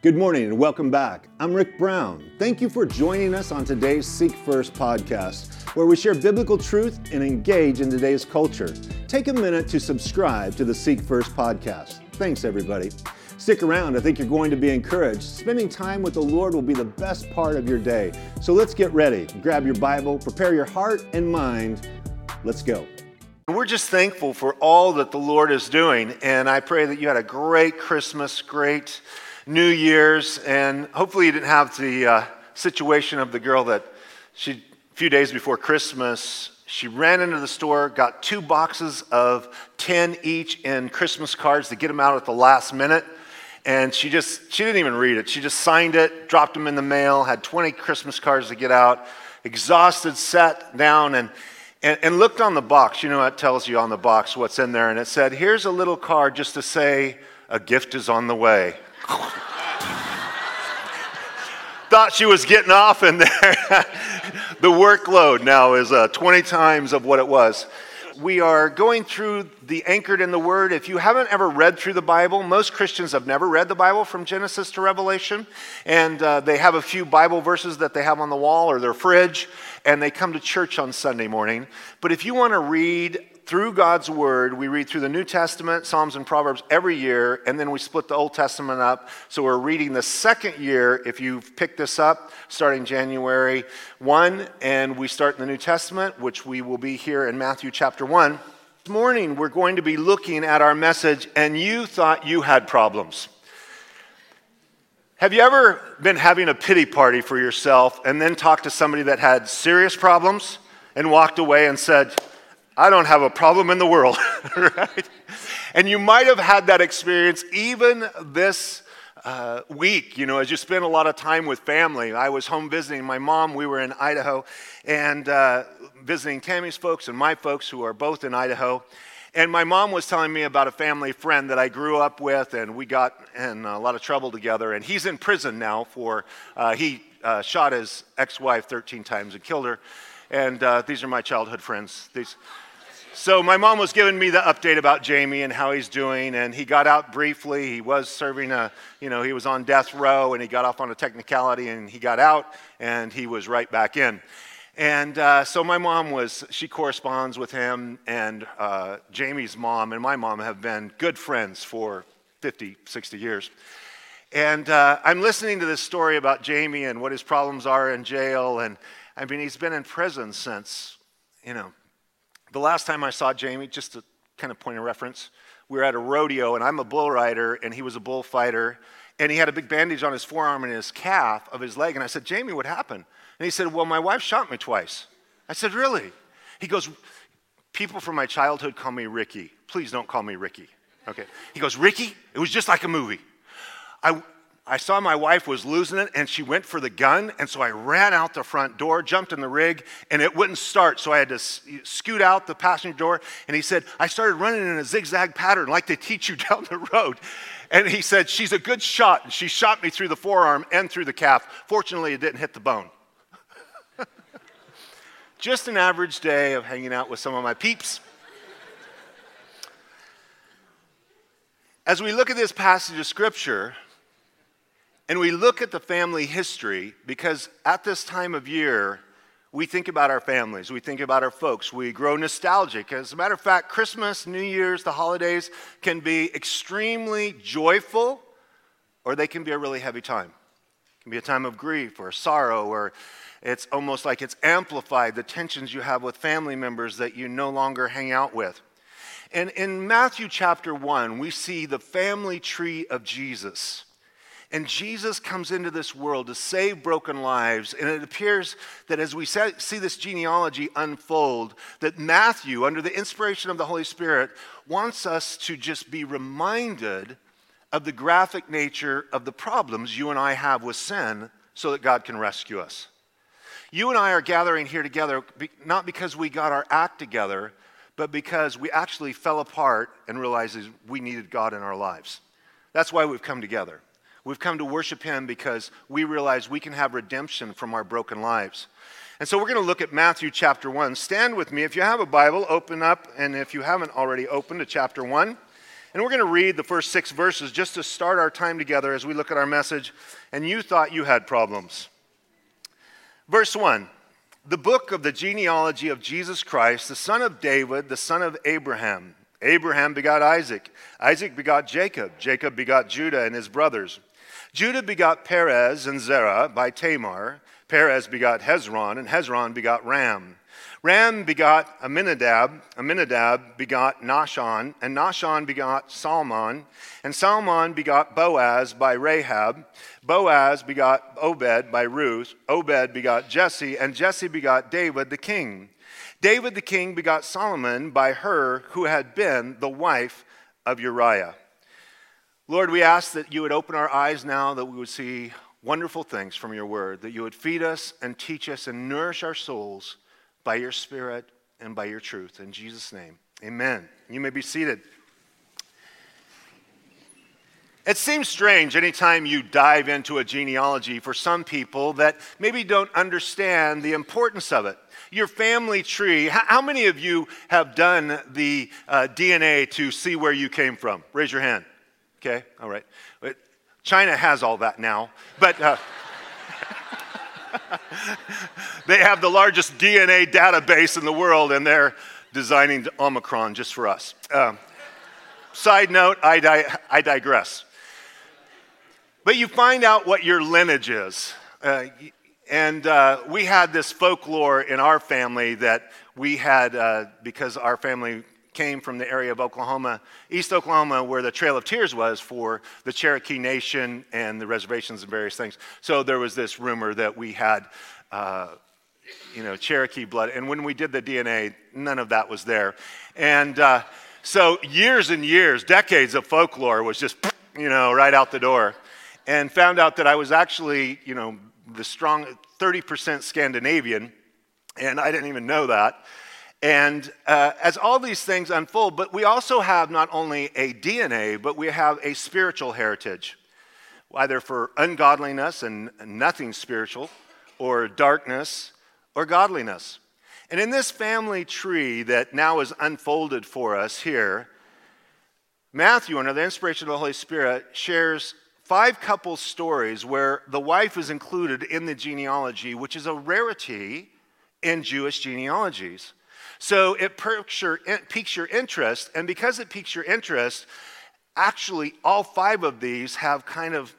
Good morning and welcome back. I'm Rick Brown. Thank you for joining us on today's Seek First podcast, where we share biblical truth and engage in today's culture. Take a minute to subscribe to the Seek First podcast. Thanks, everybody. Stick around, I think you're going to be encouraged. Spending time with the Lord will be the best part of your day. So let's get ready. Grab your Bible, prepare your heart and mind. Let's go. We're just thankful for all that the Lord is doing, and I pray that you had a great Christmas, great New Year's, and hopefully you didn't have the uh, situation of the girl that she, a few days before Christmas, she ran into the store, got two boxes of 10 each in Christmas cards to get them out at the last minute. And she just, she didn't even read it. She just signed it, dropped them in the mail, had 20 Christmas cards to get out, exhausted, sat down and, and, and looked on the box. You know, it tells you on the box what's in there. And it said, here's a little card just to say, a gift is on the way. Thought she was getting off in there. the workload now is uh, 20 times of what it was. We are going through the Anchored in the Word. If you haven't ever read through the Bible, most Christians have never read the Bible from Genesis to Revelation. And uh, they have a few Bible verses that they have on the wall or their fridge, and they come to church on Sunday morning. But if you want to read through God's Word, we read through the New Testament, Psalms, and Proverbs every year, and then we split the Old Testament up. So we're reading the second year, if you've picked this up, starting January 1, and we start in the New Testament, which we will be here in Matthew chapter 1. This morning, we're going to be looking at our message, and you thought you had problems. Have you ever been having a pity party for yourself and then talked to somebody that had serious problems and walked away and said, I don't have a problem in the world, right? And you might have had that experience even this uh, week, you know, as you spend a lot of time with family. I was home visiting my mom. We were in Idaho and uh, visiting Tammy's folks and my folks who are both in Idaho. And my mom was telling me about a family friend that I grew up with, and we got in a lot of trouble together. And he's in prison now for, uh, he uh, shot his ex wife 13 times and killed her. And uh, these are my childhood friends. These, so my mom was giving me the update about Jamie and how he's doing, and he got out briefly. He was serving a, you know, he was on death row, and he got off on a technicality, and he got out, and he was right back in. And uh, so my mom was, she corresponds with him, and uh, Jamie's mom and my mom have been good friends for 50, 60 years. And uh, I'm listening to this story about Jamie and what his problems are in jail, and I mean, he's been in prison since, you know, the last time I saw Jamie, just to kind of point of reference, we were at a rodeo, and I'm a bull rider, and he was a bullfighter, and he had a big bandage on his forearm and his calf of his leg. And I said, Jamie, what happened? And he said, Well, my wife shot me twice. I said, Really? He goes, People from my childhood call me Ricky. Please don't call me Ricky. Okay. He goes, Ricky, it was just like a movie. I, I saw my wife was losing it and she went for the gun. And so I ran out the front door, jumped in the rig, and it wouldn't start. So I had to scoot out the passenger door. And he said, I started running in a zigzag pattern like they teach you down the road. And he said, She's a good shot. And she shot me through the forearm and through the calf. Fortunately, it didn't hit the bone. Just an average day of hanging out with some of my peeps. As we look at this passage of scripture, and we look at the family history because at this time of year, we think about our families, we think about our folks, we grow nostalgic. As a matter of fact, Christmas, New Year's, the holidays can be extremely joyful or they can be a really heavy time. It can be a time of grief or sorrow or it's almost like it's amplified the tensions you have with family members that you no longer hang out with. And in Matthew chapter 1, we see the family tree of Jesus. And Jesus comes into this world to save broken lives. And it appears that as we see this genealogy unfold, that Matthew, under the inspiration of the Holy Spirit, wants us to just be reminded of the graphic nature of the problems you and I have with sin so that God can rescue us. You and I are gathering here together not because we got our act together, but because we actually fell apart and realized we needed God in our lives. That's why we've come together. We've come to worship Him because we realize we can have redemption from our broken lives. And so we're going to look at Matthew chapter 1. Stand with me. If you have a Bible, open up. And if you haven't already opened to chapter 1, And we're going to read the first six verses just to start our time together as we look at our message. And you thought you had problems. Verse 1 The book of the genealogy of Jesus Christ, the son of David, the son of Abraham. Abraham begot Isaac. Isaac begot Jacob. Jacob begot Judah and his brothers. Judah begot Perez and Zerah by Tamar. Perez begot Hezron, and Hezron begot Ram. Ram begot Amminadab, Amminadab begot Nahshon, and Nahshon begot Salmon, and Salmon begot Boaz by Rahab. Boaz begot Obed by Ruth. Obed begot Jesse, and Jesse begot David the king. David the king begot Solomon by her who had been the wife of Uriah. Lord, we ask that you would open our eyes now, that we would see wonderful things from your word, that you would feed us and teach us and nourish our souls by your Spirit and by your truth. In Jesus' name, amen. You may be seated. It seems strange anytime you dive into a genealogy for some people that maybe don't understand the importance of it. Your family tree, how many of you have done the uh, DNA to see where you came from? Raise your hand. Okay, all right. China has all that now, but. Uh, they have the largest DNA database in the world, and they're designing Omicron just for us. Um, side note, I, di- I digress. But you find out what your lineage is. Uh, and uh, we had this folklore in our family that we had, uh, because our family came from the area of Oklahoma, East Oklahoma, where the Trail of Tears was for the Cherokee Nation and the reservations and various things. So there was this rumor that we had, uh, you know, Cherokee blood. And when we did the DNA, none of that was there. And uh, so years and years, decades of folklore was just, you know, right out the door. And found out that I was actually, you know, the strong 30% Scandinavian. And I didn't even know that. And uh, as all these things unfold, but we also have not only a DNA, but we have a spiritual heritage, either for ungodliness and nothing spiritual, or darkness, or godliness. And in this family tree that now is unfolded for us here, Matthew, under the inspiration of the Holy Spirit, shares five couple stories where the wife is included in the genealogy, which is a rarity in Jewish genealogies. So it piques your, it piques your interest, and because it piques your interest, actually all five of these have kind of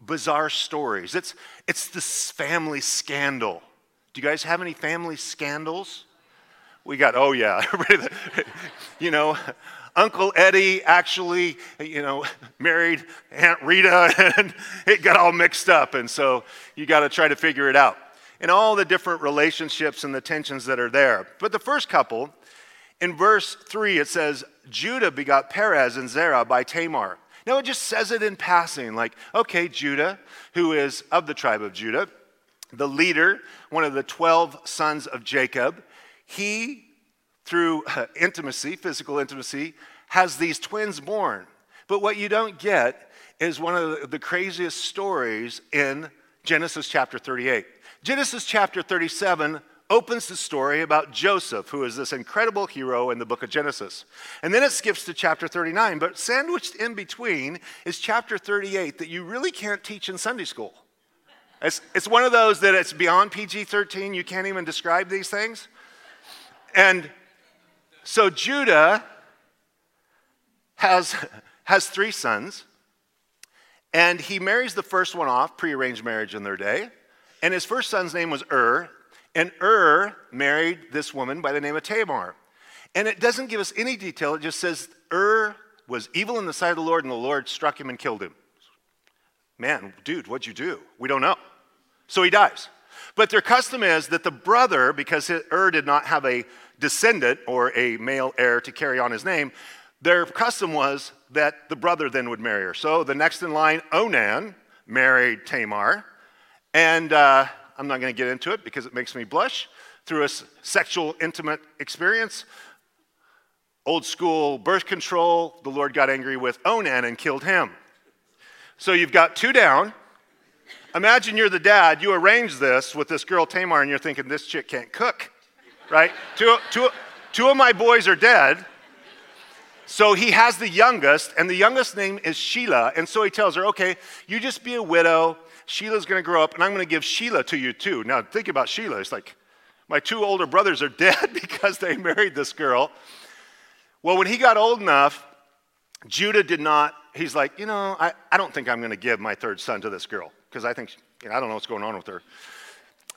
bizarre stories. It's, it's this family scandal. Do you guys have any family scandals? We got, oh yeah, you know, Uncle Eddie actually, you know, married Aunt Rita and it got all mixed up. And so you got to try to figure it out and all the different relationships and the tensions that are there. But the first couple, in verse 3, it says, Judah begot Perez and Zerah by Tamar. Now it just says it in passing, like, okay, Judah, who is of the tribe of Judah, the leader, one of the 12 sons of Jacob, he, through intimacy, physical intimacy, has these twins born. But what you don't get is one of the craziest stories in Genesis chapter 38. Genesis chapter 37 opens the story about Joseph, who is this incredible hero in the book of Genesis. And then it skips to chapter 39, but sandwiched in between is chapter 38 that you really can't teach in Sunday school. It's, it's one of those that it's beyond PG 13, you can't even describe these things. And so Judah has, has three sons, and he marries the first one off, prearranged marriage in their day. And his first son's name was Ur, and Ur married this woman by the name of Tamar. And it doesn't give us any detail, it just says Ur was evil in the sight of the Lord, and the Lord struck him and killed him. Man, dude, what'd you do? We don't know. So he dies. But their custom is that the brother, because Ur did not have a descendant or a male heir to carry on his name, their custom was that the brother then would marry her. So the next in line, Onan, married Tamar. And uh, I'm not going to get into it because it makes me blush. Through a sexual, intimate experience, old school birth control, the Lord got angry with Onan and killed him. So you've got two down. Imagine you're the dad, you arrange this with this girl Tamar, and you're thinking, this chick can't cook, right? two, two, two of my boys are dead. So he has the youngest, and the youngest name is Shelah. And so he tells her, okay, you just be a widow. Shelah's going to grow up, and I'm going to give Shelah to you too. Now, think about Shelah. It's like, my two older brothers are dead because they married this girl. Well, when he got old enough, Judah did not, he's like, you know, I, I don't think I'm going to give my third son to this girl because I think, you know, I don't know what's going on with her.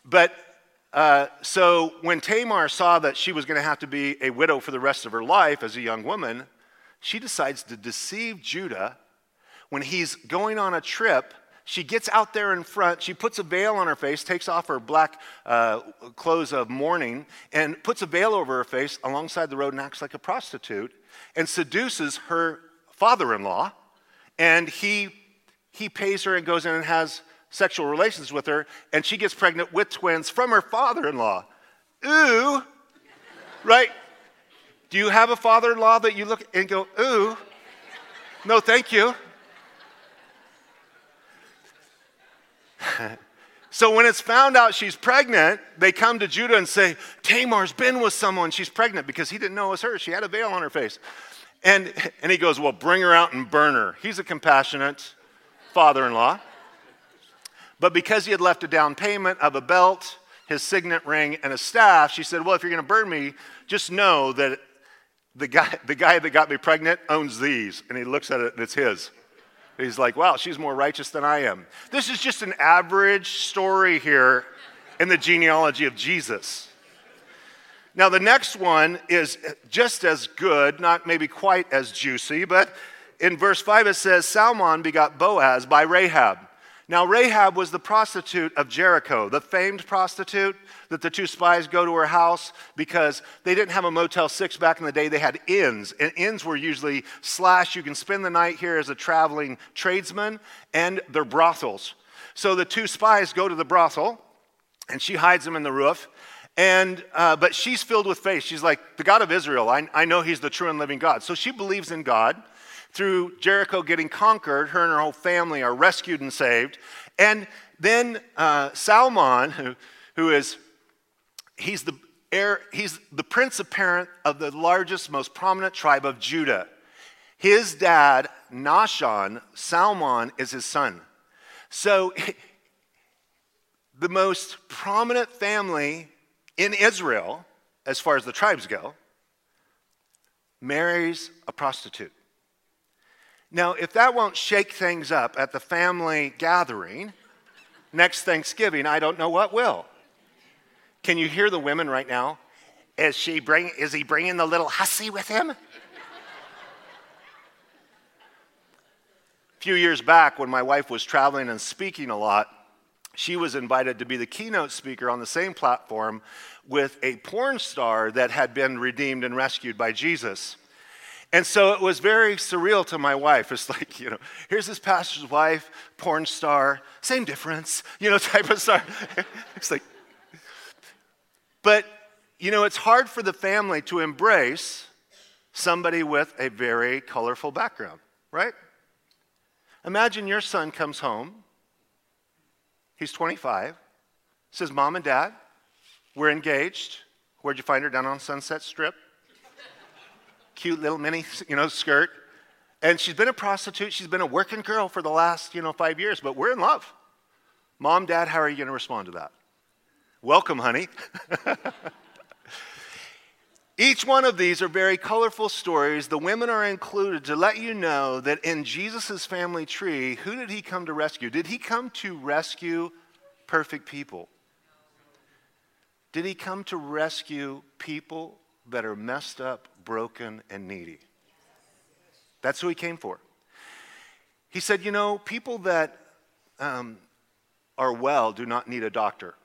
But uh, so when Tamar saw that she was going to have to be a widow for the rest of her life as a young woman, she decides to deceive Judah when he's going on a trip. She gets out there in front, she puts a veil on her face, takes off her black uh, clothes of mourning, and puts a veil over her face alongside the road and acts like a prostitute and seduces her father in law. And he, he pays her and goes in and has sexual relations with her, and she gets pregnant with twins from her father in law. Ooh, right? Do you have a father in law that you look and go, ooh, no, thank you? so when it's found out she's pregnant, they come to Judah and say, Tamar's been with someone, she's pregnant, because he didn't know it was her. She had a veil on her face. And, and he goes, Well, bring her out and burn her. He's a compassionate father in law. But because he had left a down payment of a belt, his signet ring, and a staff, she said, Well, if you're going to burn me, just know that the guy, the guy that got me pregnant owns these. And he looks at it and it's his. He's like, wow, she's more righteous than I am. This is just an average story here in the genealogy of Jesus. Now, the next one is just as good, not maybe quite as juicy, but in verse 5 it says, Salmon begot Boaz by Rahab. Now, Rahab was the prostitute of Jericho, the famed prostitute that the two spies go to her house because they didn't have a Motel 6 back in the day. They had inns, and inns were usually slash. You can spend the night here as a traveling tradesman, and they're brothels. So the two spies go to the brothel, and she hides them in the roof. And, uh, but she's filled with faith. She's like, the God of Israel, I, I know he's the true and living God. So she believes in God through Jericho getting conquered, her and her whole family are rescued and saved. And then uh, Salmon, who, who is, he's the heir, he's the prince apparent of the largest, most prominent tribe of Judah. His dad, Nahshon, Salmon, is his son. So the most prominent family in Israel, as far as the tribes go, marries a prostitute. Now, if that won't shake things up at the family gathering next Thanksgiving, I don't know what will. Can you hear the women right now? Is, she bring, is he bringing the little hussy with him? A few years back, when my wife was traveling and speaking a lot, she was invited to be the keynote speaker on the same platform with a porn star that had been redeemed and rescued by Jesus. And so it was very surreal to my wife. It's like, you know, here's this pastor's wife, porn star, same difference, you know, type of star. it's like, but, you know, it's hard for the family to embrace somebody with a very colorful background, right? Imagine your son comes home, he's 25, says, Mom and Dad, we're engaged. Where'd you find her? Down on Sunset Strip? Cute little mini, you know, skirt. And she's been a prostitute. She's been a working girl for the last, you know, five years, but we're in love. Mom, dad, how are you going to respond to that? Welcome, honey. Each one of these are very colorful stories. The women are included to let you know that in Jesus' family tree, who did he come to rescue? Did he come to rescue perfect people? Did he come to rescue people that are messed up broken, and needy. That's who he came for. He said, You know, people that um, are well do not need a doctor.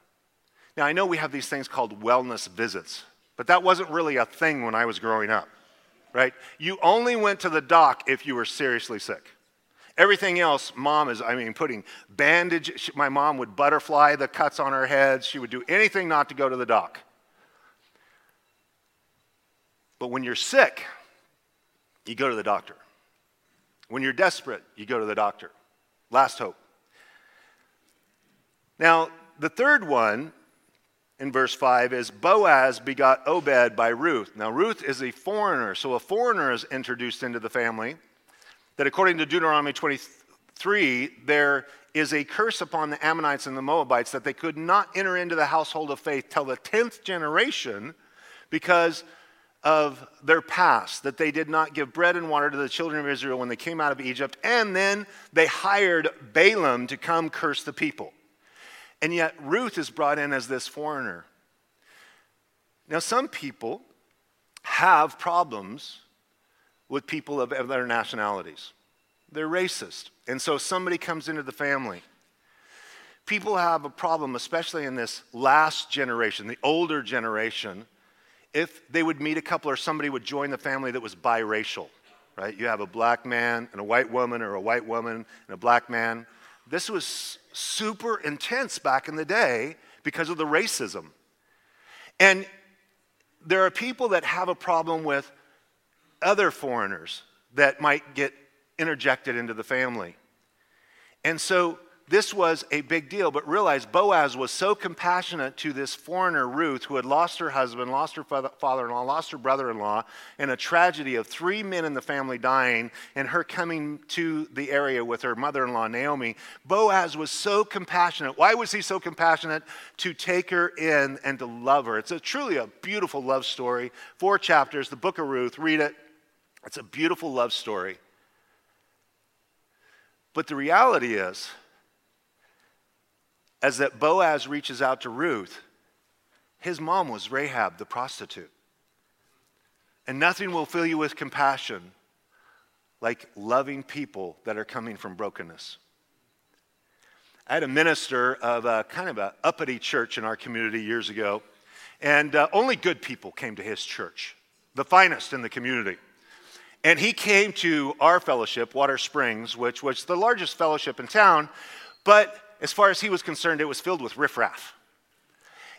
Now, I know we have these things called wellness visits, but that wasn't really a thing when I was growing up, right? You only went to the doc if you were seriously sick. Everything else, mom is, I mean, putting bandage. My mom would butterfly the cuts on her head. She would do anything not to go to the doc. But when you're sick, you go to the doctor. When you're desperate, you go to the doctor. Last hope. Now, the third one in verse 5 is Boaz begot Obed by Ruth. Now, Ruth is a foreigner, so a foreigner is introduced into the family. That according to Deuteronomy 23, there is a curse upon the Ammonites and the Moabites that they could not enter into the household of faith till the 10th generation because of their past, that they did not give bread and water to the children of Israel when they came out of Egypt, and then they hired Balaam to come curse the people. And yet Ruth is brought in as this foreigner. Now, some people have problems with people of other nationalities. They're racist. And so somebody comes into the family. People have a problem, especially in this last generation, the older generation, if they would meet a couple or somebody would join the family that was biracial, right? You have a black man and a white woman, or a white woman and a black man. This was super intense back in the day because of the racism. And there are people that have a problem with other foreigners that might get interjected into the family. And so this was a big deal, but realize Boaz was so compassionate to this foreigner, Ruth, who had lost her husband, lost her father in law, lost her brother in law, and a tragedy of three men in the family dying, and her coming to the area with her mother in law, Naomi. Boaz was so compassionate. Why was he so compassionate? To take her in and to love her. It's a, truly a beautiful love story. Four chapters, the book of Ruth, read it. It's a beautiful love story. But the reality is, as that Boaz reaches out to Ruth, his mom was Rahab the prostitute. And nothing will fill you with compassion like loving people that are coming from brokenness. I had a minister of a kind of an uppity church in our community years ago, and uh, only good people came to his church, the finest in the community. And he came to our fellowship, Water Springs, which was the largest fellowship in town, but as far as he was concerned, it was filled with riffraff.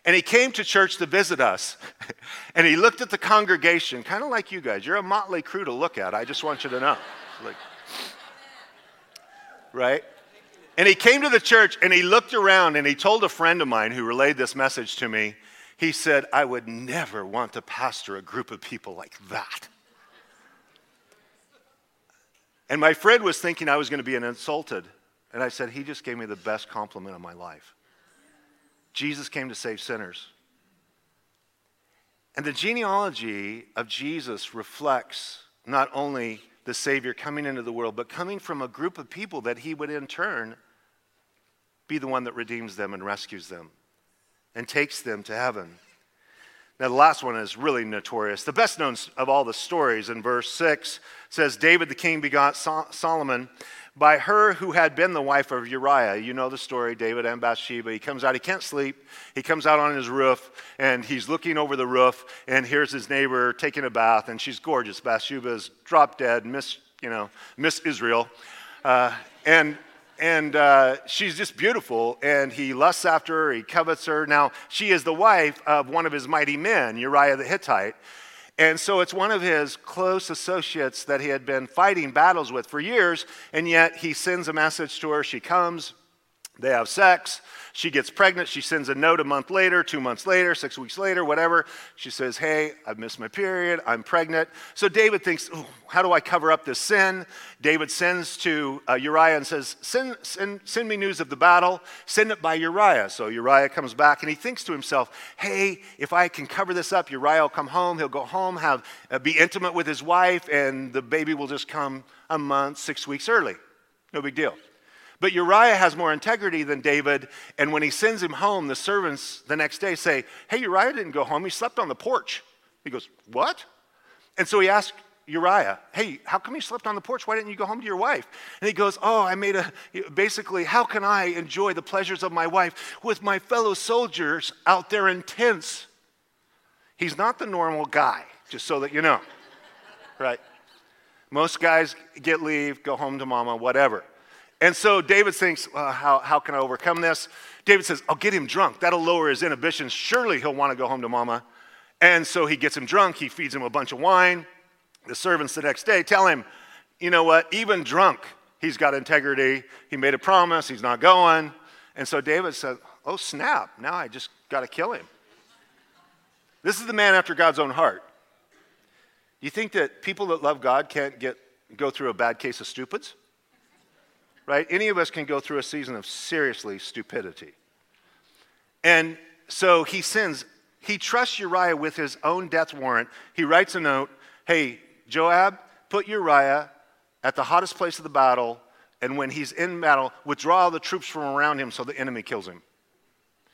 And he came to church to visit us. and he looked at the congregation, kind of like you guys. You're a motley crew to look at. I just want you to know. Like, right? And he came to the church and he looked around and he told a friend of mine who relayed this message to me. He said, I would never want to pastor a group of people like that. And my friend was thinking I was going to be insulted. And I said, He just gave me the best compliment of my life. Jesus came to save sinners. And the genealogy of Jesus reflects not only the Savior coming into the world, but coming from a group of people that he would in turn be the one that redeems them and rescues them and takes them to heaven. Now, the last one is really notorious. The best known of all the stories in verse 6 says David the king begot Solomon by her who had been the wife of Uriah. You know the story, David and Bathsheba. He comes out, he can't sleep. He comes out on his roof and he's looking over the roof and here's his neighbor taking a bath and she's gorgeous. Bathsheba is drop dead, Miss, you know, Miss Israel. Uh, and and uh, she's just beautiful and he lusts after her he covets her now she is the wife of one of his mighty men uriah the hittite and so it's one of his close associates that he had been fighting battles with for years, and yet he sends a message to her. She comes, they have sex. She gets pregnant. She sends a note a month later, two months later, six weeks later, whatever. She says, Hey, I've missed my period. I'm pregnant. So David thinks, How do I cover up this sin? David sends to uh, Uriah and says, send, send, send me news of the battle. Send it by Uriah. So Uriah comes back and he thinks to himself, Hey, if I can cover this up, Uriah will come home. He'll go home, have, uh, be intimate with his wife, and the baby will just come a month, six weeks early. No big deal. But Uriah has more integrity than David, and when he sends him home, the servants the next day say, Hey, Uriah didn't go home, he slept on the porch. He goes, What? And so he asked Uriah, Hey, how come you slept on the porch? Why didn't you go home to your wife? And he goes, Oh, I made a, basically, how can I enjoy the pleasures of my wife with my fellow soldiers out there in tents? He's not the normal guy, just so that you know, right? Most guys get leave, go home to mama, whatever. And so David thinks, how, how can I overcome this? David says, I'll get him drunk. That'll lower his inhibitions. Surely he'll want to go home to mama. And so he gets him drunk. He feeds him a bunch of wine. The servants the next day tell him, you know what? Even drunk, he's got integrity. He made a promise. He's not going. And so David said, oh, snap. Now I just got to kill him. This is the man after God's own heart. Do you think that people that love God can't get, go through a bad case of stupids? Right? Any of us can go through a season of seriously stupidity. And so he sins. He trusts Uriah with his own death warrant. He writes a note Hey, Joab, put Uriah at the hottest place of the battle, and when he's in battle, withdraw all the troops from around him so the enemy kills him.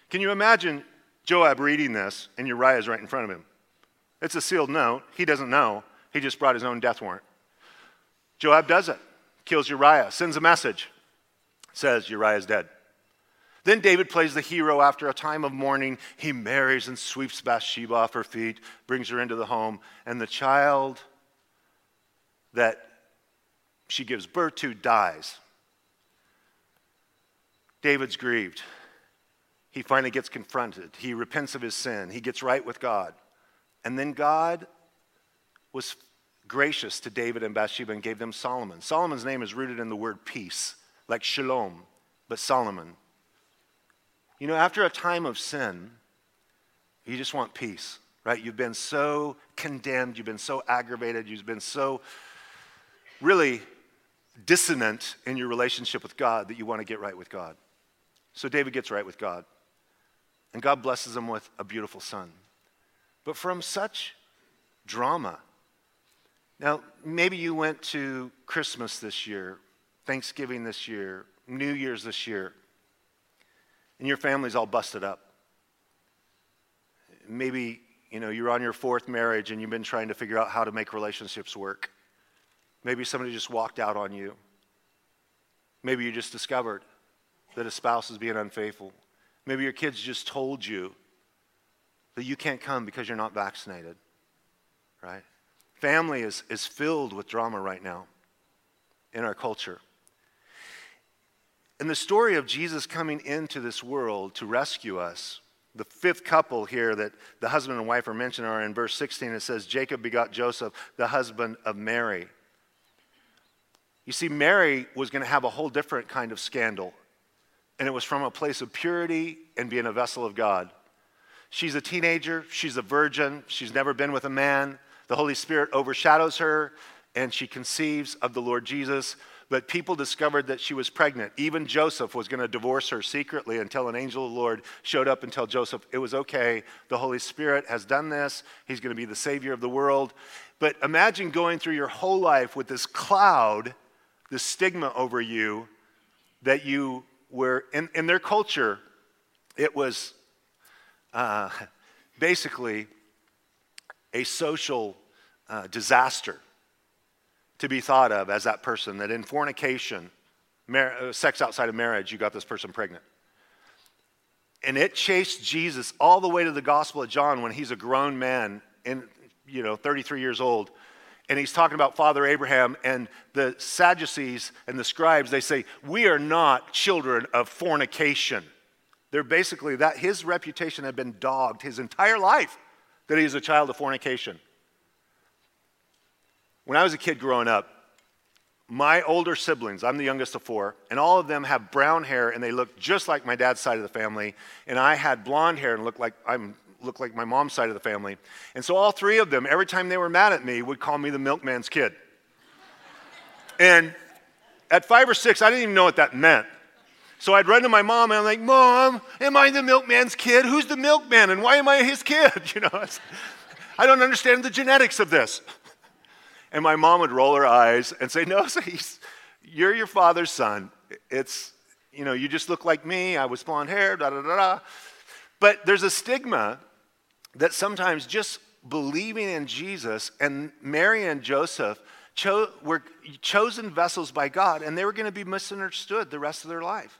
Can you imagine Joab reading this and Uriah is right in front of him? It's a sealed note. He doesn't know. He just brought his own death warrant. Joab does it, kills Uriah, sends a message, says Uriah's dead. Then David plays the hero after a time of mourning. He marries and sweeps Bathsheba off her feet, brings her into the home, and the child that she gives birth to dies. David's grieved. He finally gets confronted. He repents of his sin. He gets right with God. And then God was gracious to David and Bathsheba and gave them Solomon. Solomon's name is rooted in the word peace, like shalom, but Solomon. You know, after a time of sin, you just want peace, right? You've been so condemned, you've been so aggravated, you've been so really dissonant in your relationship with God that you want to get right with God. So David gets right with God. And God blesses him with a beautiful son. But from such drama, now maybe you went to Christmas this year, Thanksgiving this year, New Year's this year, and your family's all busted up. Maybe, you know, you're on your fourth marriage and you've been trying to figure out how to make relationships work. Maybe somebody just walked out on you. Maybe you just discovered that a spouse is being unfaithful. Maybe your kids just told you that you can't come because you're not vaccinated, right? Family is, is filled with drama right now in our culture. And the story of Jesus coming into this world to rescue us, the fifth couple here that the husband and wife are mentioned are in verse 16. It says, Jacob begot Joseph, the husband of Mary. You see, Mary was going to have a whole different kind of scandal, and it was from a place of purity and being a vessel of God. She's a teenager, she's a virgin, she's never been with a man. The Holy Spirit overshadows her, and she conceives of the Lord Jesus. But people discovered that she was pregnant. Even Joseph was going to divorce her secretly until an angel of the Lord showed up and told Joseph it was okay. The Holy Spirit has done this. He's going to be the Savior of the world. But imagine going through your whole life with this cloud this stigma over you that you were, in, in their culture, it was uh, basically a social uh, disaster to be thought of as that person, that in fornication, mar- uh, sex outside of marriage, you got this person pregnant. And it chased Jesus all the way to the Gospel of John when he's a grown man, in, you know, 33 years old, and he's talking about Father Abraham and the Sadducees and the scribes. They say, We are not children of fornication. They're basically that his reputation had been dogged his entire life that he's a child of fornication. When I was a kid growing up, my older siblings, I'm the youngest of four, and all of them have brown hair and they look just like my dad's side of the family. And I had blonde hair and looked like I'm looked like my mom's side of the family. And so all three of them, every time they were mad at me, would call me the milkman's kid. and at five or six, I didn't even know what that meant. So I'd run to my mom and I'm like, Mom, am I the milkman's kid? Who's the milkman and why am I his kid? You know, I don't understand the genetics of this. And my mom would roll her eyes and say, No, you're your father's son. It's, you know, you just look like me. I was blonde hair, da da da da. But there's a stigma that sometimes just believing in Jesus and Mary and Joseph cho- were chosen vessels by God and they were going to be misunderstood the rest of their life.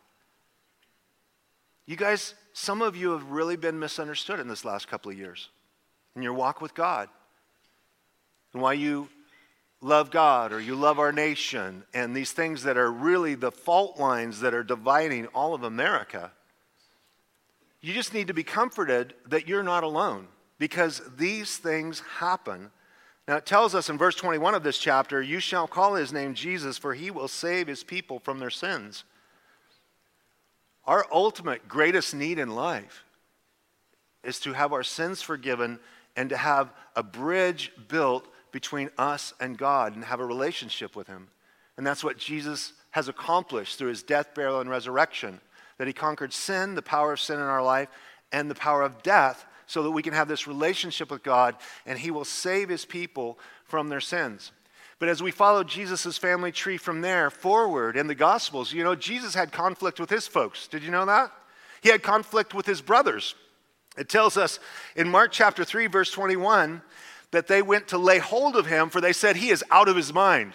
You guys, some of you have really been misunderstood in this last couple of years in your walk with God and why you love God or you love our nation and these things that are really the fault lines that are dividing all of America. You just need to be comforted that you're not alone because these things happen. Now, it tells us in verse 21 of this chapter, You shall call his name Jesus, for he will save his people from their sins. Our ultimate greatest need in life is to have our sins forgiven and to have a bridge built between us and God and have a relationship with Him. And that's what Jesus has accomplished through his death, burial, and resurrection. That he conquered sin, the power of sin in our life, and the power of death, so that we can have this relationship with God and he will save his people from their sins. But as we follow Jesus' family tree from there forward in the Gospels, you know, Jesus had conflict with his folks. Did you know that? He had conflict with his brothers. It tells us in Mark chapter 3, verse 21, that they went to lay hold of him, for they said, He is out of his mind.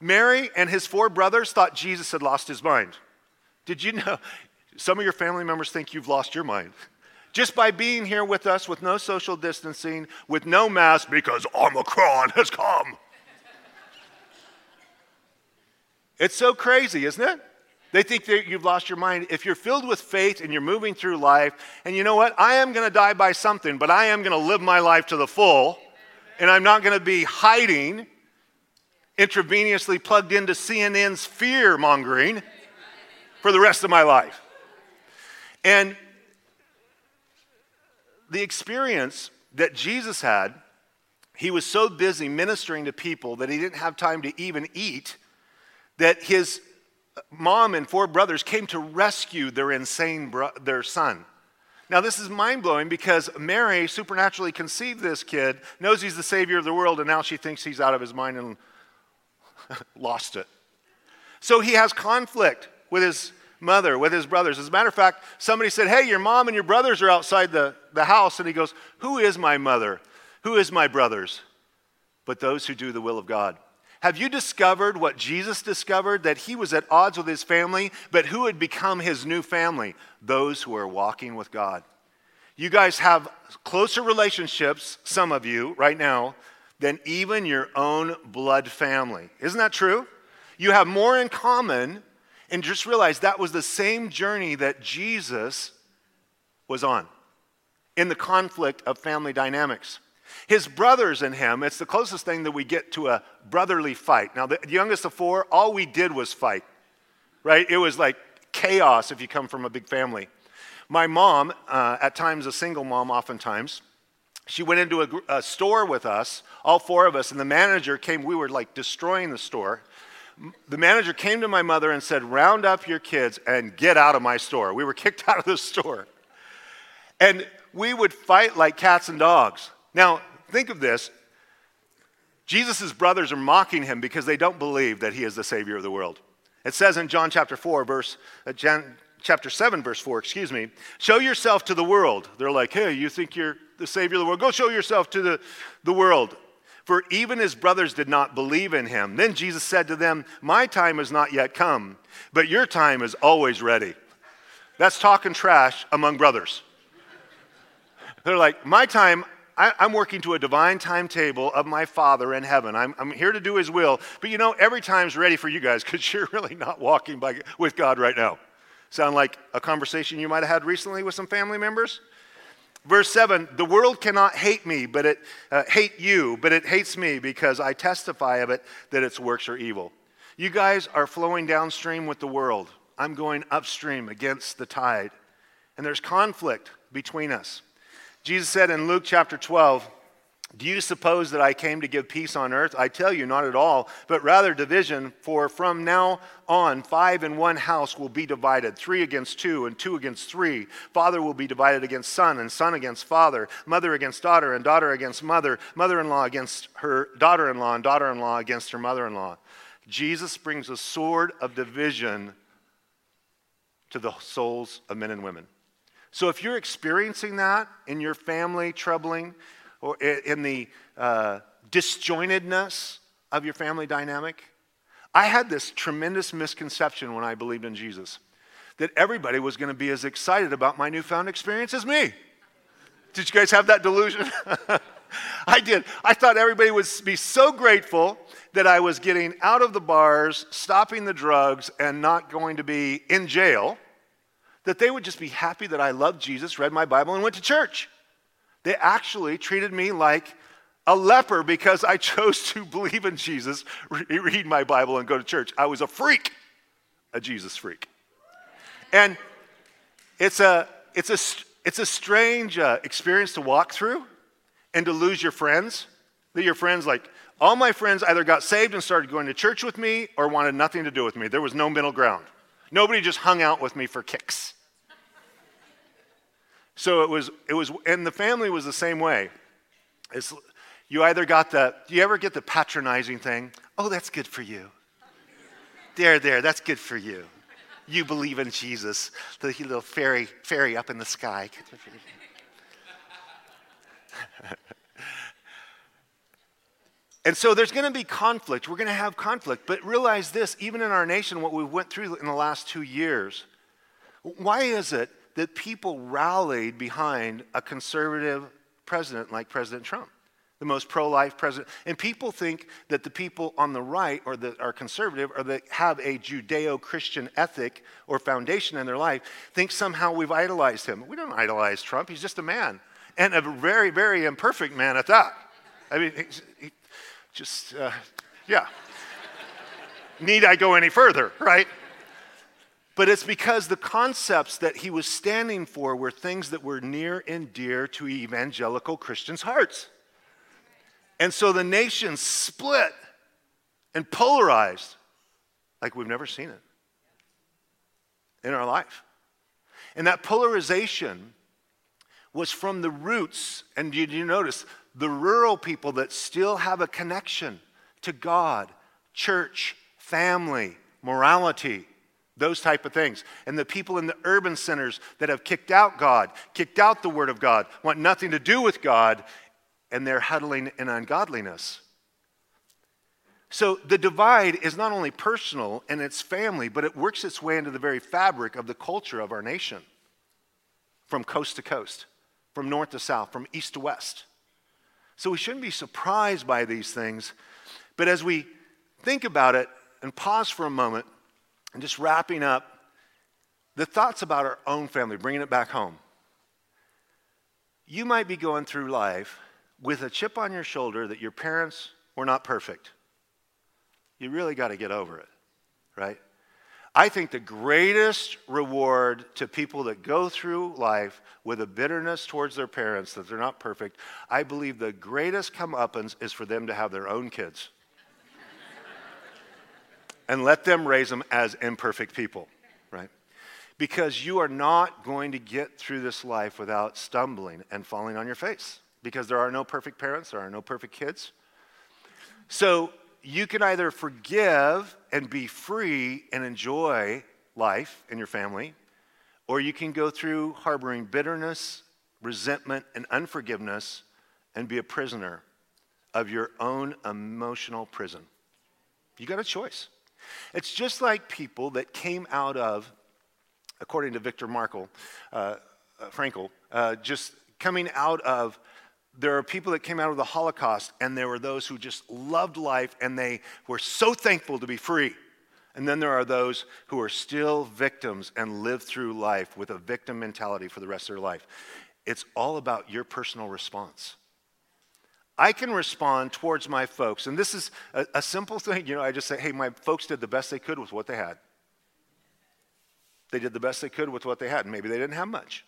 Mary and his four brothers thought Jesus had lost his mind. Did you know? Some of your family members think you've lost your mind. Just by being here with us with no social distancing, with no mask, because Omicron has come. It's so crazy, isn't it? They think that you've lost your mind. If you're filled with faith and you're moving through life, and you know what? I am going to die by something, but I am going to live my life to the full, and I'm not going to be hiding intravenously plugged into CNN's fear mongering for the rest of my life. And the experience that Jesus had, he was so busy ministering to people that he didn't have time to even eat, that his mom and four brothers came to rescue their insane bro- their son. Now, this is mind blowing because Mary supernaturally conceived this kid, knows he's the savior of the world, and now she thinks he's out of his mind and lost it. So he has conflict with his mother, with his brothers. As a matter of fact, somebody said, Hey, your mom and your brothers are outside the, the house. And he goes, Who is my mother? Who is my brothers? But those who do the will of God. Have you discovered what Jesus discovered? That he was at odds with his family, but who had become his new family? Those who are walking with God. You guys have closer relationships, some of you right now, than even your own blood family. Isn't that true? You have more in common, and just realize that was the same journey that Jesus was on in the conflict of family dynamics. His brothers and him, it's the closest thing that we get to a brotherly fight. Now, the youngest of four, all we did was fight, right? It was like chaos if you come from a big family. My mom, uh, at times a single mom, oftentimes, she went into a, a, store with us, all four of us, and the manager came. We were like destroying the store. The manager came to my mother and said, Round up your kids and get out of my store. We were kicked out of the store. And we would fight like cats and dogs. Now, think of this Jesus' brothers are mocking him because they don't believe that he is the Savior of the world. It says in John chapter 4, verse, uh, chapter 7, verse 4, excuse me, show yourself to the world. They're like, hey, you think you're the Savior of the world? Go show yourself to the, the world. For even his brothers did not believe in him. Then Jesus said to them, My time has not yet come, but your time is always ready. That's talking trash among brothers. They're like, My time, I, am working to a divine timetable of my Father in heaven. I'm, I'm, here to do His will. But you know, every time's ready for you guys because you're really not walking by, with God right now. Sound like a conversation you might have had recently with some family members? Verse 7 The world cannot hate me, but it uh, hate you, but it hates me because I testify of it that its works are evil. You guys are flowing downstream with the world. I'm going upstream against the tide. And there's conflict between us. Jesus said in Luke chapter 12, do you suppose that I came to give peace on earth? I tell you, not at all, but rather division. For from now on, five in one house will be divided three against two, and two against three. Father will be divided against son, and son against father, mother against daughter, and daughter against mother, mother in law against her daughter in law, and daughter in law against her mother in law. Jesus brings a sword of division to the souls of men and women. So if you're experiencing that in your family, troubling, or in the uh, disjointedness of your family dynamic. I had this tremendous misconception when I believed in Jesus that everybody was going to be as excited about my newfound experience as me. Did you guys have that delusion? I did. I thought everybody would be so grateful that I was getting out of the bars, stopping the drugs, and not going to be in jail, that they would just be happy that I loved Jesus, read my Bible, and went to church. They actually treated me like a leper because I chose to believe in Jesus, read my Bible, and go to church. I was a freak, a Jesus freak. And it's a, it's a, It's a strange uh, experience to walk through and to lose your friends. That your friends, like, all my friends either got saved and started going to church with me or wanted nothing to do with me. There was no middle ground. Nobody just hung out with me for kicks. So it was, it was, and the family was the same way. It's, you either got the, do you ever get the patronizing thing? Oh, that's good for you. There, there, that's good for you. You believe in Jesus, the little fairy, fairy up in the sky. And so there's going to be conflict. We're going to have conflict. But realize this, even in our nation, what we went through in the last two years, why is it that people rallied behind a conservative president like President Trump? the most pro-life president. And people think that the people on the right or that are conservative or that have a Judeo-Christian ethic or foundation in their life think somehow we've idolized him. We don't idolize Trump. He's just a man, and a very, very imperfect man at that. I mean, just uh, yeah. Need I go any further, right? But it's because the concepts that he was standing for were things that were near and dear to evangelical Christians' hearts. And so the nation split and polarized like we've never seen it in our life. And that polarization was from the roots, and did you notice the rural people that still have a connection to God, church, family, morality, those type of things. And the people in the urban centers that have kicked out God, kicked out the Word of God, want nothing to do with God, and they're huddling in ungodliness. So the divide is not only personal and it's family, but it works its way into the very fabric of the culture of our nation from coast to coast, from north to south, from east to west. So we shouldn't be surprised by these things. But as we think about it and pause for a moment and just wrapping up the thoughts about our own family, bringing it back home. You might be going through life with a chip on your shoulder that your parents were not perfect. You really got to get over it, right? I think the greatest reward to people that go through life with a bitterness towards their parents that they're not perfect, I believe the greatest comeuppance is for them to have their own kids and let them raise them as imperfect people, right? Because you are not going to get through this life without stumbling and falling on your face because there are no perfect parents, there are no perfect kids. So you can either forgive and be free and enjoy life in your family, or you can go through harboring bitterness, resentment, and unforgiveness and be a prisoner of your own emotional prison. You got a choice. It's just like people that came out of, according to Viktor Markle, uh, uh, Frankl, uh, just coming out of there are people that came out of the Holocaust, and there were those who just loved life and they were so thankful to be free. And then there are those who are still victims and live through life with a victim mentality for the rest of their life. It's all about your personal response. I can respond towards my folks, and this is a, a simple thing. You know, I just say, hey, my folks did the best they could with what they had. They did the best they could with what they had. Maybe they didn't have much.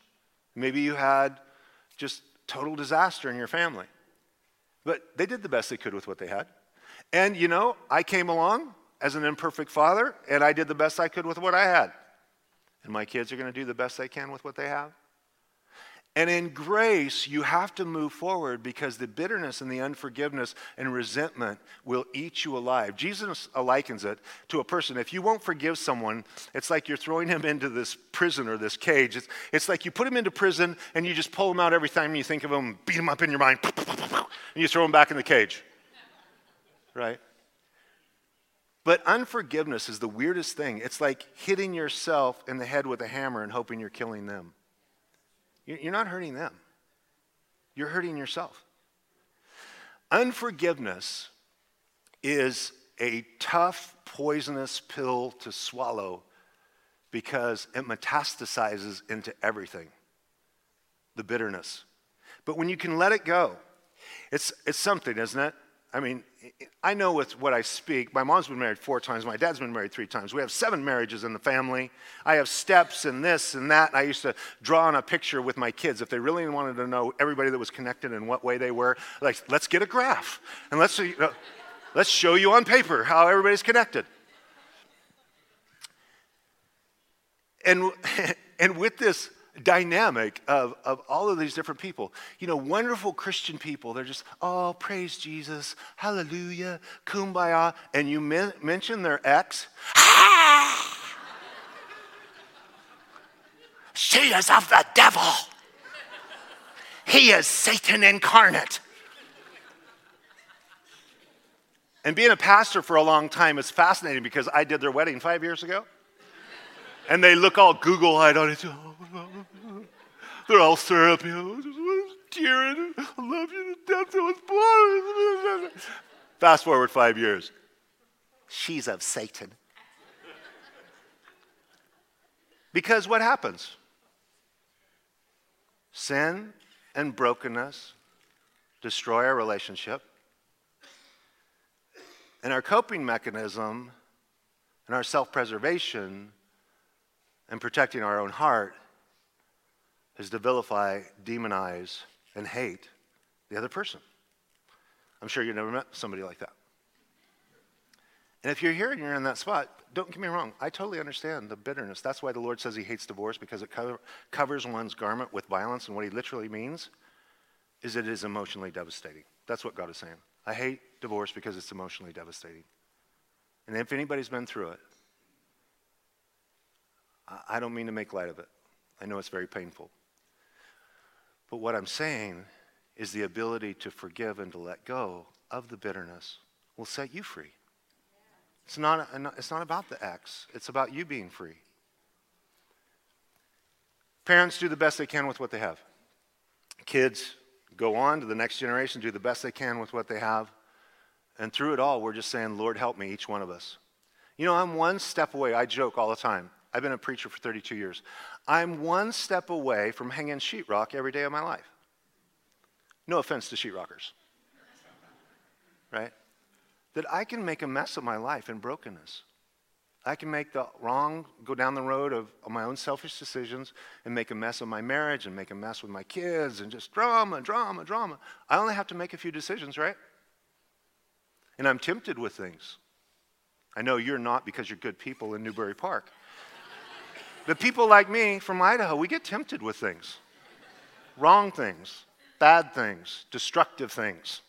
Maybe you had just total disaster in your family. But they did the best they could with what they had. And you know, I came along as an imperfect father, and I did the best I could with what I had. And my kids are going to do the best they can with what they have. And in grace, you have to move forward because the bitterness and the unforgiveness and resentment will eat you alive. Jesus likens it to a person. If you won't forgive someone, it's like you're throwing him into this prison or this cage. It's, it's like you put him into prison and you just pull him out every time you think of him, beat him up in your mind, and you throw him back in the cage. Right? But unforgiveness is the weirdest thing. It's like hitting yourself in the head with a hammer and hoping you're killing them. You're not hurting them, you're hurting yourself. Unforgiveness is a tough, poisonous pill to swallow because it metastasizes into everything the bitterness. But when you can let it go, it's, it's something, isn't it? I mean, I know with what I speak. My mom's been married four times. My dad's been married three times. We have seven marriages in the family. I have steps and this and that. I used to draw on a picture with my kids. If they really wanted to know everybody that was connected and what way they were, like, let's get a graph and let's, you know, let's show you on paper how everybody's connected. And, and with this dynamic of, of all of these different people. You know, wonderful Christian people. They're just, oh, praise Jesus, hallelujah, kumbaya. And you men- mention their ex. she is of the devil. He is Satan incarnate. And being a pastor for a long time is fascinating because I did their wedding five years ago. And they look all Google eyed on each other. They're all syrupy. Tearing. I love you to death. I was born. Fast forward five years. She's of Satan. Because what happens? Sin and brokenness destroy our relationship. And our coping mechanism and our self preservation and protecting our own heart is to vilify, demonize, and hate the other person. I'm sure you've never met somebody like that. And if you're here and you're in that spot, don't get me wrong, I totally understand the bitterness. That's why the Lord says He hates divorce because it cover, covers one's garment with violence. And what He literally means is that it is emotionally devastating. That's what God is saying. I hate divorce because it's emotionally devastating. And if anybody's been through it, I don't mean to make light of it. I know it's very painful. But what I'm saying is the ability to forgive and to let go of the bitterness will set you free. It's not, it's not about the ex, it's about you being free. Parents do the best they can with what they have. Kids go on to the next generation, do the best they can with what they have. And through it all, we're just saying, Lord, help me, each one of us. You know, I'm one step away. I joke all the time. I've been a preacher for 32 years. I'm one step away from hanging sheetrock every day of my life. No offense to sheetrockers, right? That I can make a mess of my life in brokenness. I can make the wrong, go down the road of, my own selfish decisions and make a mess of my marriage and make a mess with my kids and just drama, drama, drama. I only have to make a few decisions, right? And I'm tempted with things. I know you're not because you're good people in Newbury Park. But people like me from Idaho, we get tempted with things wrong things, bad things, destructive things.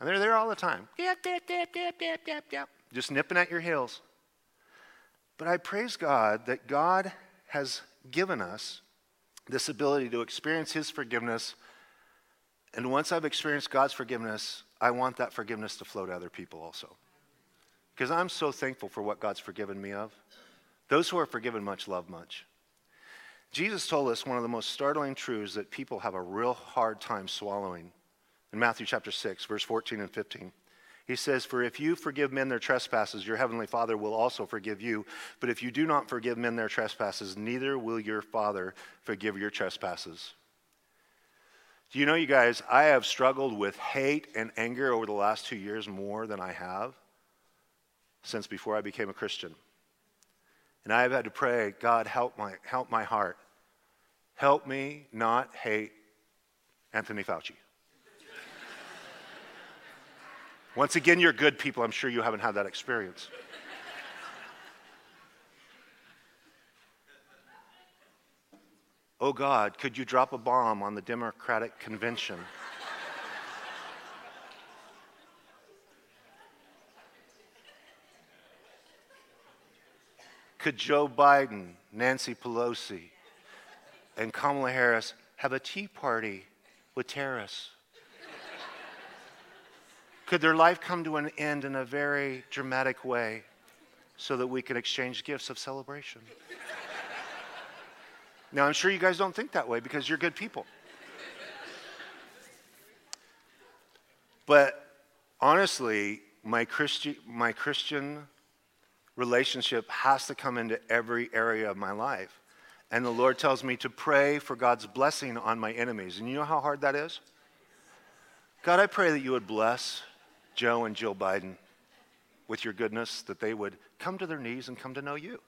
And they're there all the time. Yep, yep, yep, yep, yep, yep, yep. Just nipping at your heels. But I praise God that God has given us this ability to experience His forgiveness. And once I've experienced God's forgiveness, I want that forgiveness to flow to other people also. Because I'm so thankful for what God's forgiven me of. Those who are forgiven much love much. Jesus told us one of the most startling truths that people have a real hard time swallowing in Matthew chapter 6, verse 14 and 15. He says, For if you forgive men their trespasses, your heavenly Father will also forgive you. But if you do not forgive men their trespasses, neither will your Father forgive your trespasses. Do you know, you guys, I have struggled with hate and anger over the last two years more than I have since before I became a Christian. And I've had to pray, God, help my, help my heart. Help me not hate Anthony Fauci. Once again, you're good people. I'm sure you haven't had that experience. oh God, could you drop a bomb on the Democratic convention? Could Joe Biden, Nancy Pelosi, and Kamala Harris have a tea party with terrorists? Could their life come to an end in a very dramatic way so that we could exchange gifts of celebration? now, I'm sure you guys don't think that way because you're good people. But honestly, my, Christi- my Christian relationship has to come into every area of my life. And the Lord tells me to pray for God's blessing on my enemies. And you know how hard that is? God, I pray that you would bless Joe and Jill Biden with your goodness, that they would come to their knees and come to know you.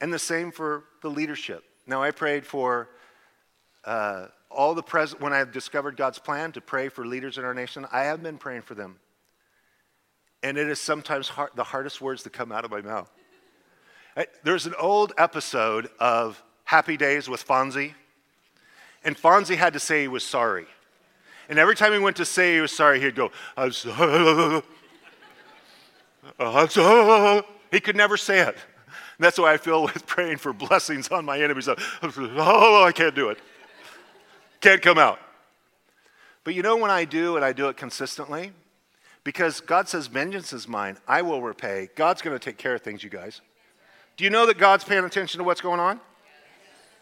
And the same for the leadership. Now, I prayed for uh, all the pres- when I discovered God's plan to pray for leaders in our nation. I have been praying for them. And it is sometimes hard, the hardest words to come out of my mouth. Eh, there's an old episode of Happy Days with Fonzie, and Fonzie had to say he was sorry. And every time he went to say he was sorry, he'd go, I'm sorry. I'm sorry. He could never say it. And that's why I feel with praying for blessings on my enemies. Oh, I can't do it. Can't come out. But you know when I do, and I do it consistently? Because God says, Vengeance is mine, I will repay. God's going to take care of things, you guys. Do you know that God's paying attention to what's going on?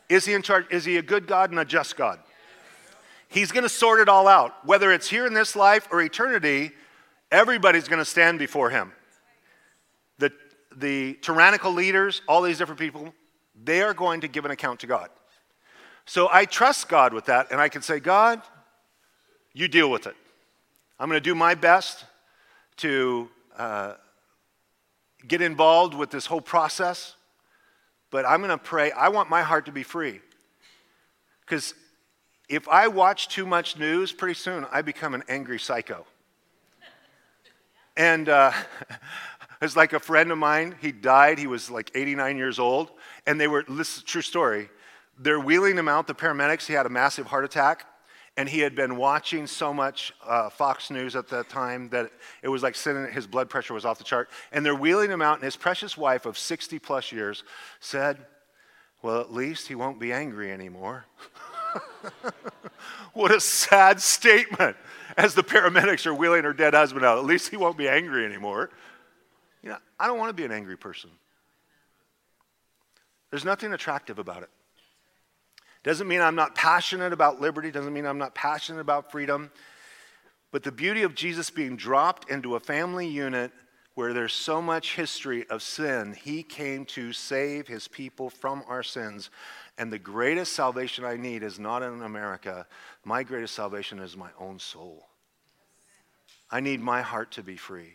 Is he in charge? Is he a good God and a just God? He's going to sort it all out. Whether it's here in this life or eternity, everybody's going to stand before him. The, the tyrannical leaders, all these different people, they are going to give an account to God. So I trust God with that, and I can say, God, you deal with it. I'm going to do my best to uh, get involved with this whole process, but I'm going to pray. I want my heart to be free. Because if I watch too much news, pretty soon I become an angry psycho. And uh, it's like a friend of mine, he died, he was like 89 years old, and they were, this is a true story, they're wheeling him out, the paramedics. He had a massive heart attack, and he had been watching so much uh, Fox News at that time that it was like sitting, his blood pressure was off the chart. And they're wheeling him out, and his precious wife of 60 plus years said, Well, at least he won't be angry anymore. what a sad statement as the paramedics are wheeling her dead husband out. At least he won't be angry anymore. You know, I don't want to be an angry person. There's nothing attractive about it. Doesn't mean I'm not passionate about liberty, doesn't mean I'm not passionate about freedom. But the beauty of Jesus being dropped into a family unit where there's so much history of sin, he came to save his people from our sins. And the greatest salvation I need is not in America. My greatest salvation is my own soul. I need my heart to be free.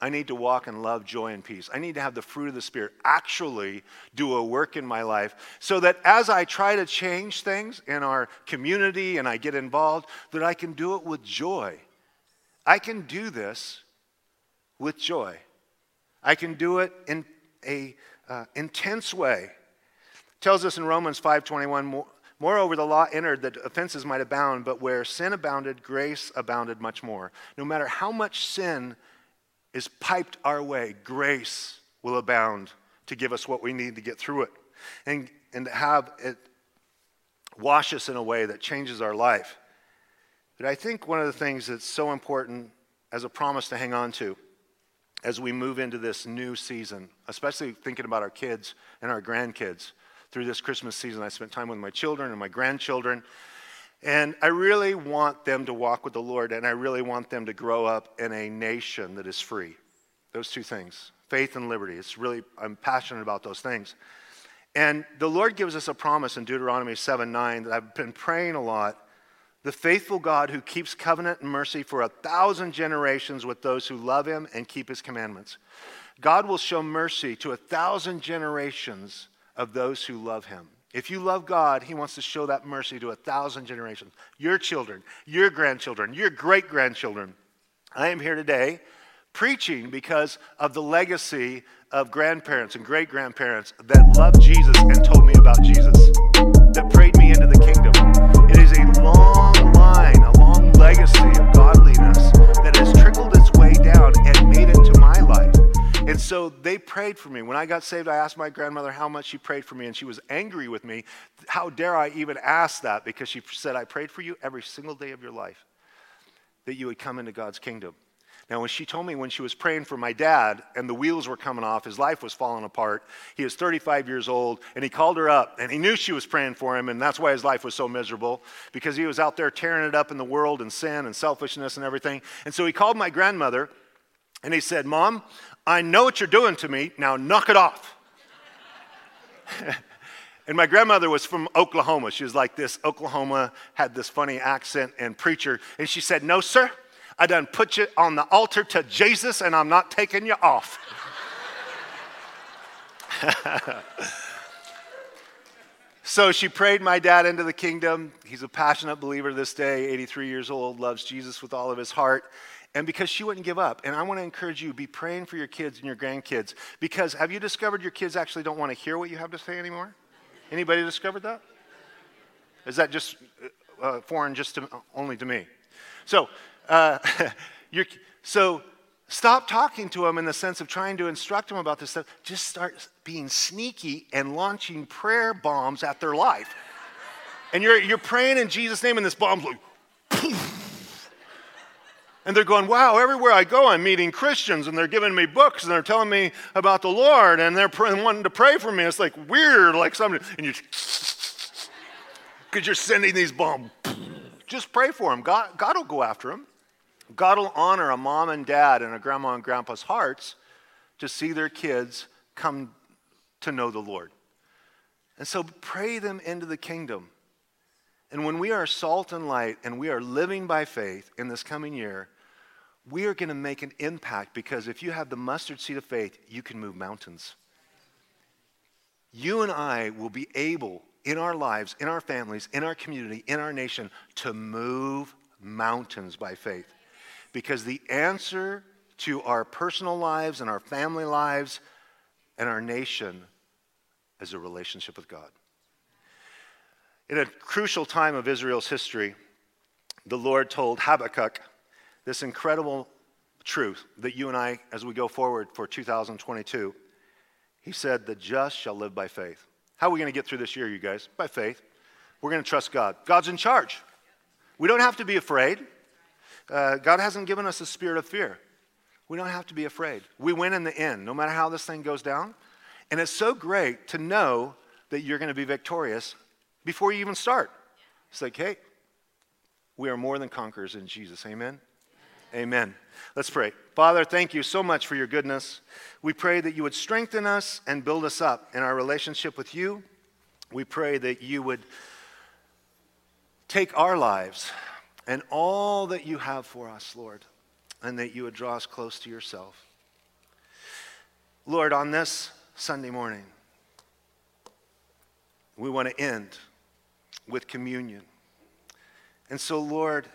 I need to walk in love, joy, and peace. I need to have the fruit of the Spirit actually do a work in my life so that as I try to change things in our community and I get involved, that I can do it with joy. I can do this with joy. I can do it in a uh, intense way. It tells us in Romans 5:21 Moreover, the law entered that offenses might abound, but where sin abounded, grace abounded much more. No matter how much sin is piped our way, grace will abound to give us what we need to get through it and, and to have it wash us in a way that changes our life. But I think one of the things that's so important as a promise to hang on to as we move into this new season, especially thinking about our kids and our grandkids. Through this Christmas season, I spent time with my children and my grandchildren. And I really want them to walk with the Lord, and I really want them to grow up in a nation that is free. Those two things faith and liberty. It's really, I'm passionate about those things. And the Lord gives us a promise in Deuteronomy 7 9 that I've been praying a lot. The faithful God who keeps covenant and mercy for a thousand generations with those who love him and keep his commandments. God will show mercy to a thousand generations of those who love him. If you love God, He wants to show that mercy to a thousand generations. Your children, your grandchildren, your great grandchildren. I am here today preaching because of the legacy of grandparents and great grandparents that loved Jesus and told me about Jesus, that prayed me into the kingdom. It is a long line, a long legacy of godliness so they prayed for me. When I got saved, I asked my grandmother how much she prayed for me, and she was angry with me. How dare I even ask that? Because she said, I prayed for you every single day of your life that you would come into God's kingdom. Now, when she told me when she was praying for my dad and the wheels were coming off, his life was falling apart. He was 35 years old, and he called her up, and he knew she was praying for him, and that's why his life was so miserable because he was out there tearing it up in the world and sin and selfishness and everything. And so he called my grandmother, and he said, Mom, I know what you're doing to me. Now knock it off. And my grandmother was from Oklahoma. She was like this. Oklahoma had this funny accent and preacher. And she said, No, sir, I done put you on the altar to Jesus and I'm not taking you off. so she prayed my dad into the kingdom. He's a passionate believer this day, 83 years old, loves Jesus with all of his heart. And because she wouldn't give up. And I want to encourage you be praying for your kids and your grandkids. Because have you discovered your kids actually don't want to hear what you have to say anymore? Anybody discovered that? Is that just uh, uh foreign just to, only to me? So, uh, so stop talking to them in the sense of trying to instruct them about this stuff. Just start being sneaky and launching prayer bombs at their life. And you're, you're praying in Jesus' name, and this bomb's like, poof. And they're going, wow, everywhere I go, I'm meeting Christians, and they're giving me books, and they're telling me about the Lord, and they're pr- wanting to pray for me. It's like weird, like something, and you, because you're sending these bombs. Just pray for them. God, God will go after them. God will honor a mom and dad and a grandma and grandpa's hearts to see their kids come to know the Lord. And so pray them into the kingdom. And when we are salt and light and we are living by faith in this coming year, we are going to make an impact because if you have the mustard seed of faith, you can move mountains. You and I will be able in our lives, in our families, in our community, in our nation to move mountains by faith. Because the answer to our personal lives and our family lives and our nation is a relationship with God. In a crucial time of Israel's history, the Lord told Habakkuk this incredible truth that you and I, as we go forward for 2022, he said, The just shall live by faith. How are we going to get through this year, you guys? By faith. We're going to trust God. God's in charge. We don't have to be afraid. Uh, God hasn't given us a spirit of fear. We don't have to be afraid. We win in the end, no matter how this thing goes down. And it's so great to know that you're going to be victorious before you even start. It's like, hey, we are more than conquerors in Jesus. Amen? Amen. Let's pray. Father, thank you so much for your goodness. We pray that you would strengthen us and build us up in our relationship with you. We pray that you would take our lives and all that you have for us, Lord, and that you would draw us close to yourself. Lord, on this Sunday morning, we want to end with communion. And so, Lord,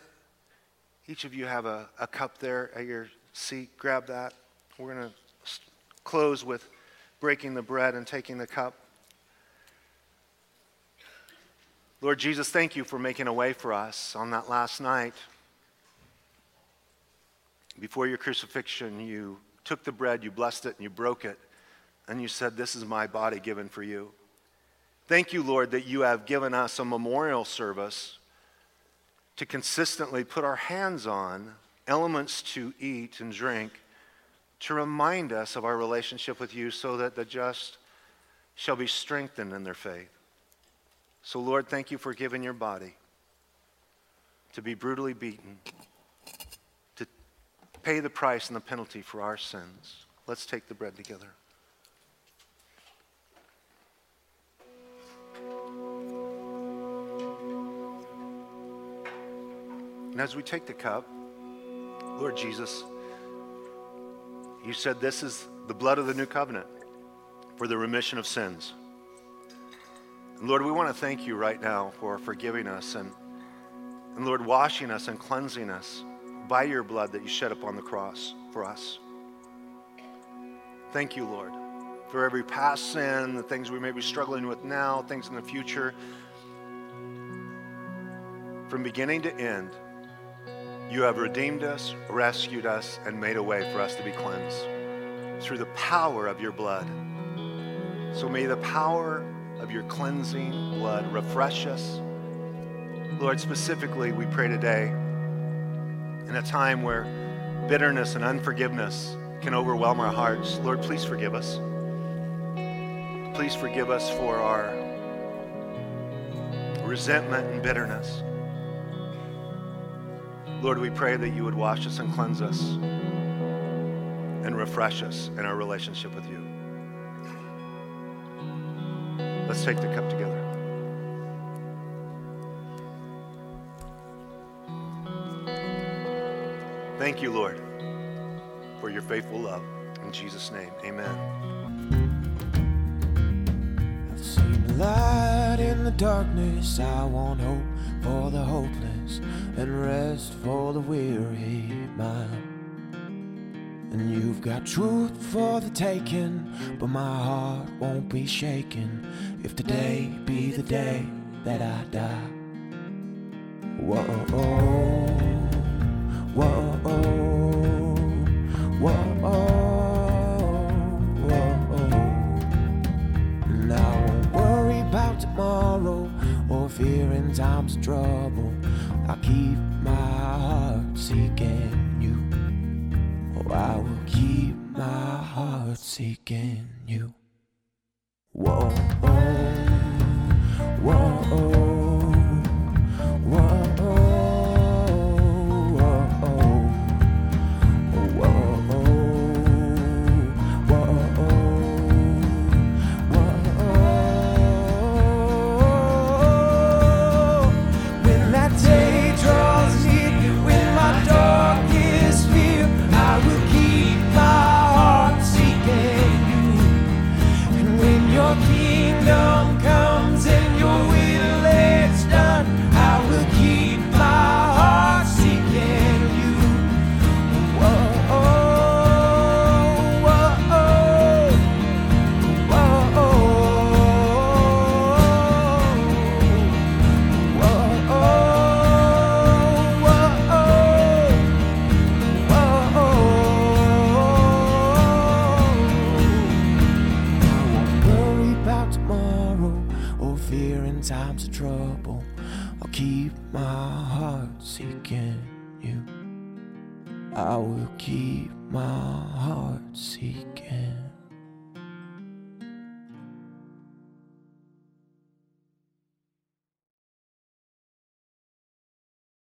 each of you have a, a cup there at your seat. Grab that. We're going to close with breaking the bread and taking the cup. Lord Jesus, thank you for making a way for us on that last night. Before your crucifixion, you took the bread, you blessed it, and you broke it, and you said, This is my body given for you. Thank you, Lord, that you have given us a memorial service to consistently put our hands on elements to eat and drink to remind us of our relationship with you so that the just shall be strengthened in their faith. So, Lord, thank you for giving your body to be brutally beaten, to pay the price and the penalty for our sins. Let's take the bread together. And as we take the cup, Lord Jesus, you said this is the blood of the new covenant for the remission of sins. And Lord, we want to thank you right now for forgiving us and, and Lord, washing us and cleansing us by your blood that you shed upon the cross for us. Thank you, Lord, for every past sin, the things we may be struggling with now, things in the future. From beginning to end, you have redeemed us, rescued us, and made a way for us to be cleansed through the power of your blood. So may the power of your cleansing blood refresh us. Lord, specifically, we pray today in a time where bitterness and unforgiveness can overwhelm our hearts. Lord, please forgive us. Please forgive us for our resentment and bitterness. Lord, we pray that you would wash us and cleanse us and refresh us in our relationship with you. Let's take the cup together. Thank you, Lord, for your faithful love. In Jesus' name, amen. I've seen light in the darkness. I want hope for the hopeless and rest for the weary mind. And you've got truth for the taking, but my heart won't be shaken if today be the day that I die. Whoa, whoa, whoa, whoa. Tomorrow or fear in times of trouble. I keep